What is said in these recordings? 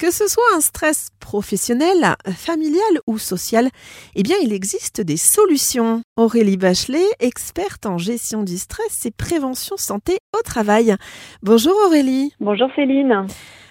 Que ce soit un stress professionnel, familial ou social, eh bien, il existe des solutions. Aurélie Bachelet, experte en gestion du stress et prévention santé au travail. Bonjour Aurélie. Bonjour Céline.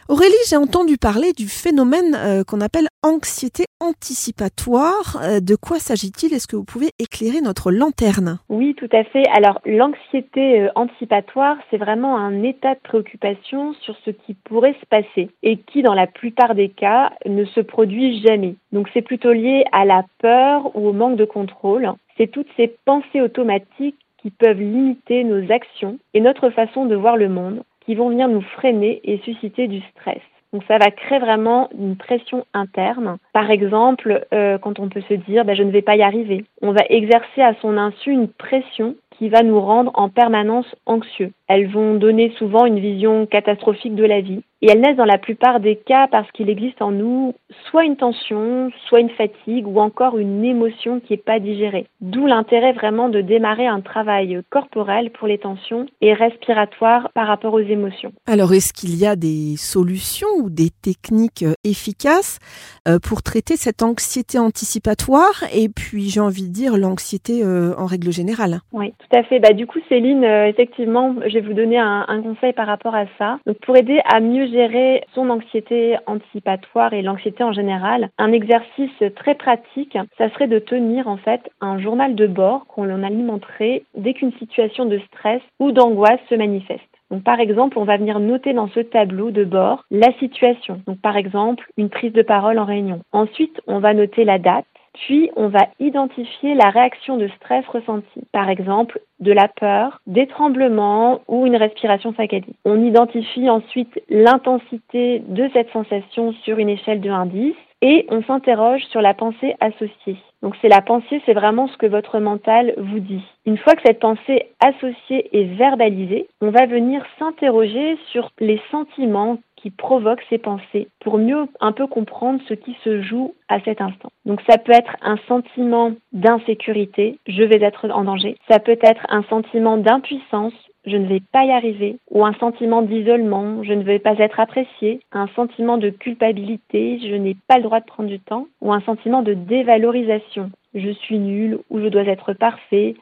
Aurélie, j'ai entendu parler du phénomène euh, qu'on appelle anxiété anticipatoire. Euh, de quoi s'agit-il? Est-ce que vous pouvez éclairer notre lanterne? Oui, tout à fait. Alors, l'anxiété euh, anticipatoire, c'est vraiment un état de préoccupation sur ce qui pourrait se passer et qui, dans la plupart des cas, ne se produit jamais. Donc, c'est plutôt lié à la peur ou au manque de contrôle. C'est toutes ces pensées automatiques qui peuvent limiter nos actions et notre façon de voir le monde qui vont venir nous freiner et susciter du stress. Donc ça va créer vraiment une pression interne. Par exemple, euh, quand on peut se dire bah, je ne vais pas y arriver, on va exercer à son insu une pression qui va nous rendre en permanence anxieux. Elles vont donner souvent une vision catastrophique de la vie. Et elles naissent dans la plupart des cas parce qu'il existe en nous soit une tension, soit une fatigue ou encore une émotion qui n'est pas digérée. D'où l'intérêt vraiment de démarrer un travail corporel pour les tensions et respiratoire par rapport aux émotions. Alors est-ce qu'il y a des solutions ou des techniques euh, efficaces euh, pour traiter cette anxiété anticipatoire et puis j'ai envie de dire l'anxiété euh, en règle générale? Oui, tout à fait. Bah, du coup Céline, effectivement, je vais vous donner un, un conseil par rapport à ça. Donc pour aider à mieux gérer son anxiété anticipatoire et l'anxiété en général, un exercice très pratique, ça serait de tenir en fait un journal de bord qu'on alimenterait dès qu'une situation de stress ou d'angoisse se manifeste. Donc, par exemple, on va venir noter dans ce tableau de bord la situation. Donc, par exemple, une prise de parole en réunion. Ensuite, on va noter la date, puis, on va identifier la réaction de stress ressentie. Par exemple, de la peur, des tremblements ou une respiration saccadée. On identifie ensuite l'intensité de cette sensation sur une échelle de 1 10 et on s'interroge sur la pensée associée. Donc c'est la pensée, c'est vraiment ce que votre mental vous dit. Une fois que cette pensée associée est verbalisée, on va venir s'interroger sur les sentiments qui provoquent ces pensées pour mieux un peu comprendre ce qui se joue à cet instant. Donc ça peut être un sentiment d'insécurité, je vais être en danger. Ça peut être un sentiment d'impuissance, je ne vais pas y arriver, ou un sentiment d'isolement, je ne vais pas être apprécié, un sentiment de culpabilité, je n'ai pas le droit de prendre du temps, ou un sentiment de dévalorisation, je suis nul ou je dois être parfait,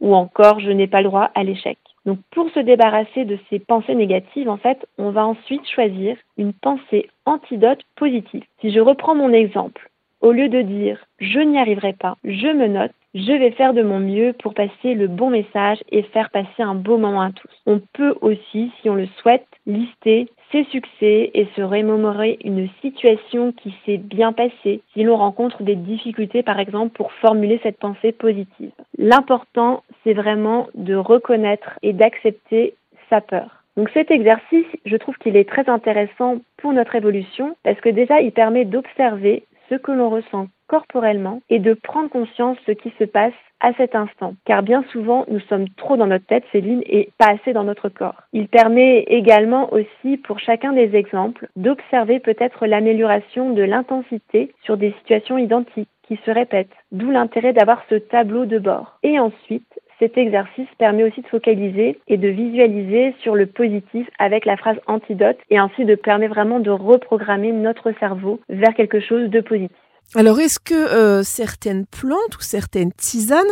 ou encore je n'ai pas le droit à l'échec. Donc pour se débarrasser de ces pensées négatives, en fait, on va ensuite choisir une pensée antidote positive. Si je reprends mon exemple, au lieu de dire je n'y arriverai pas, je me note, je vais faire de mon mieux pour passer le bon message et faire passer un beau moment à tous. On peut aussi, si on le souhaite, lister ses succès et se remémorer une situation qui s'est bien passée si l'on rencontre des difficultés par exemple pour formuler cette pensée positive. L'important c'est vraiment de reconnaître et d'accepter sa peur. Donc cet exercice, je trouve qu'il est très intéressant pour notre évolution parce que déjà il permet d'observer ce que l'on ressent corporellement et de prendre conscience de ce qui se passe à cet instant. Car bien souvent, nous sommes trop dans notre tête, Céline, et pas assez dans notre corps. Il permet également aussi, pour chacun des exemples, d'observer peut-être l'amélioration de l'intensité sur des situations identiques qui se répètent. D'où l'intérêt d'avoir ce tableau de bord. Et ensuite, cet exercice permet aussi de focaliser et de visualiser sur le positif avec la phrase antidote et ainsi de permettre vraiment de reprogrammer notre cerveau vers quelque chose de positif. Alors, est-ce que euh, certaines plantes ou certaines tisanes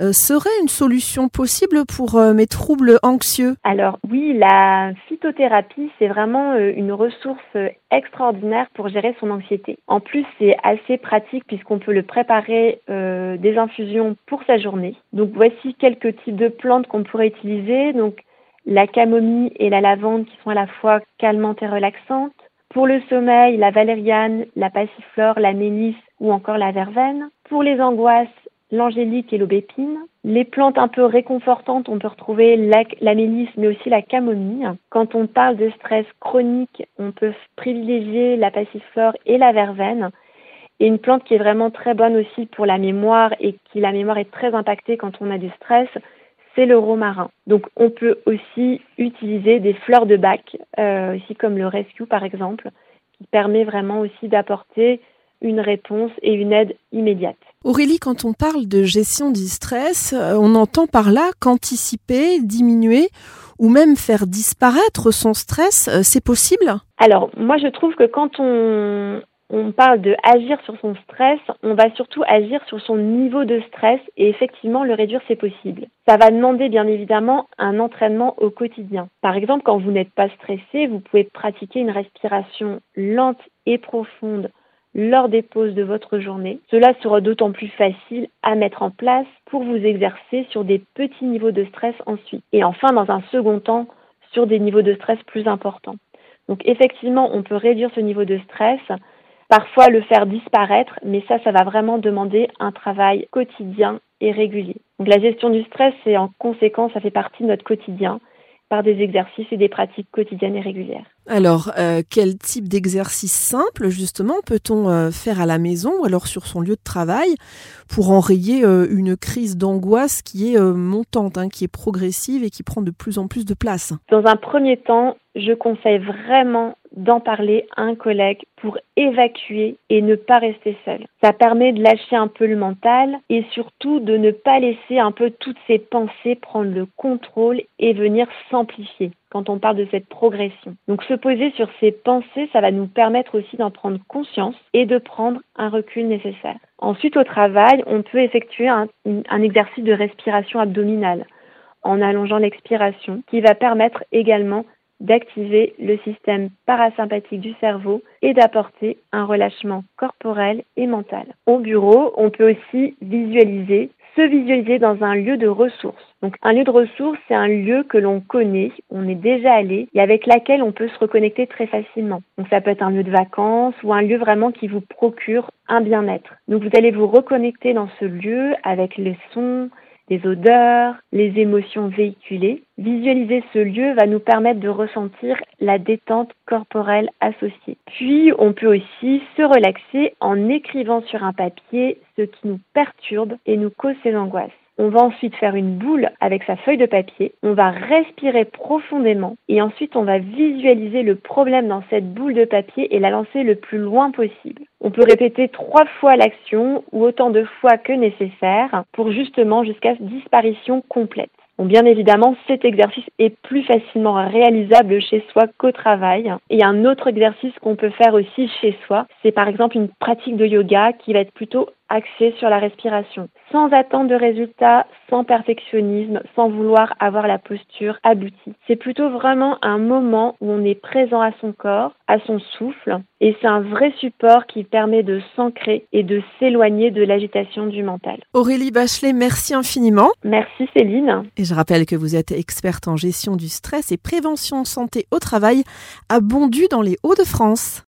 euh, seraient une solution possible pour euh, mes troubles anxieux? Alors oui, la phytothérapie, c'est vraiment une ressource extraordinaire pour gérer son anxiété. En plus, c'est assez pratique puisqu'on peut le préparer des infusions pour sa journée. Donc voici quelques types de plantes qu'on pourrait utiliser. Donc la camomille et la lavande qui sont à la fois calmantes et relaxantes pour le sommeil, la valériane, la passiflore, la mélisse ou encore la verveine. Pour les angoisses, l'angélique et l'aubépine. Les plantes un peu réconfortantes, on peut retrouver la, la, mélisse, mais aussi la camomille. Quand on parle de stress chronique, on peut privilégier la passiflore et la verveine. Et une plante qui est vraiment très bonne aussi pour la mémoire et qui la mémoire est très impactée quand on a du stress, c'est le romarin. Donc on peut aussi utiliser des fleurs de bac, euh, aussi comme le rescue par exemple, qui permet vraiment aussi d'apporter une réponse et une aide immédiate. Aurélie, quand on parle de gestion du stress, euh, on entend par là qu'anticiper, diminuer ou même faire disparaître son stress, euh, c'est possible? Alors, moi je trouve que quand on, on parle de agir sur son stress, on va surtout agir sur son niveau de stress et effectivement le réduire c'est possible. Ça va demander bien évidemment un entraînement au quotidien. Par exemple, quand vous n'êtes pas stressé, vous pouvez pratiquer une respiration lente et profonde lors des pauses de votre journée. Cela sera d'autant plus facile à mettre en place pour vous exercer sur des petits niveaux de stress ensuite. Et enfin, dans un second temps, sur des niveaux de stress plus importants. Donc effectivement, on peut réduire ce niveau de stress, parfois le faire disparaître, mais ça, ça va vraiment demander un travail quotidien et régulier. Donc la gestion du stress, c'est en conséquence, ça fait partie de notre quotidien par des exercices et des pratiques quotidiennes et régulières. Alors, euh, quel type d'exercice simple, justement, peut-on euh, faire à la maison ou alors sur son lieu de travail pour enrayer euh, une crise d'angoisse qui est montante, hein, qui est progressive et qui prend de plus en plus de place? Dans un premier temps, je conseille vraiment d'en parler à un collègue pour évacuer et ne pas rester seul. Ça permet de lâcher un peu le mental et surtout de ne pas laisser un peu toutes ces pensées prendre le contrôle et venir s'amplifier quand on parle de cette progression. Donc se poser sur ces pensées, ça va nous permettre aussi d'en prendre conscience et de prendre un recul nécessaire. Ensuite, au travail, on peut effectuer un, un exercice de respiration abdominale en allongeant l'expiration qui va permettre également d'activer le système parasympathique du cerveau et d'apporter un relâchement corporel et mental. Au bureau, on peut aussi visualiser, se visualiser dans un lieu de ressources. Donc un lieu de ressources, c'est un lieu que l'on connaît, on est déjà allé et avec laquelle on peut se reconnecter très facilement. Donc ça peut être un lieu de vacances ou un lieu vraiment qui vous procure un bien-être. Donc vous allez vous reconnecter dans ce lieu avec les sons, les odeurs, les émotions véhiculées. Visualiser ce lieu va nous permettre de ressentir la détente corporelle associée. Puis, on peut aussi se relaxer en écrivant sur un papier ce qui nous perturbe et nous cause ces angoisses. On va ensuite faire une boule avec sa feuille de papier. On va respirer profondément et ensuite on va visualiser le problème dans cette boule de papier et la lancer le plus loin possible. On peut répéter trois fois l'action ou autant de fois que nécessaire pour justement jusqu'à disparition complète. Bien évidemment, cet exercice est plus facilement réalisable chez soi qu'au travail. Et un autre exercice qu'on peut faire aussi chez soi, c'est par exemple une pratique de yoga qui va être plutôt axée sur la respiration, sans attendre de résultats, sans perfectionnisme, sans vouloir avoir la posture aboutie. C'est plutôt vraiment un moment où on est présent à son corps, à son souffle, et c'est un vrai support qui permet de s'ancrer et de s'éloigner de l'agitation du mental. Aurélie Bachelet, merci infiniment. Merci Céline. Et je rappelle que vous êtes experte en gestion du stress et prévention santé au travail à Bondu dans les Hauts-de-France.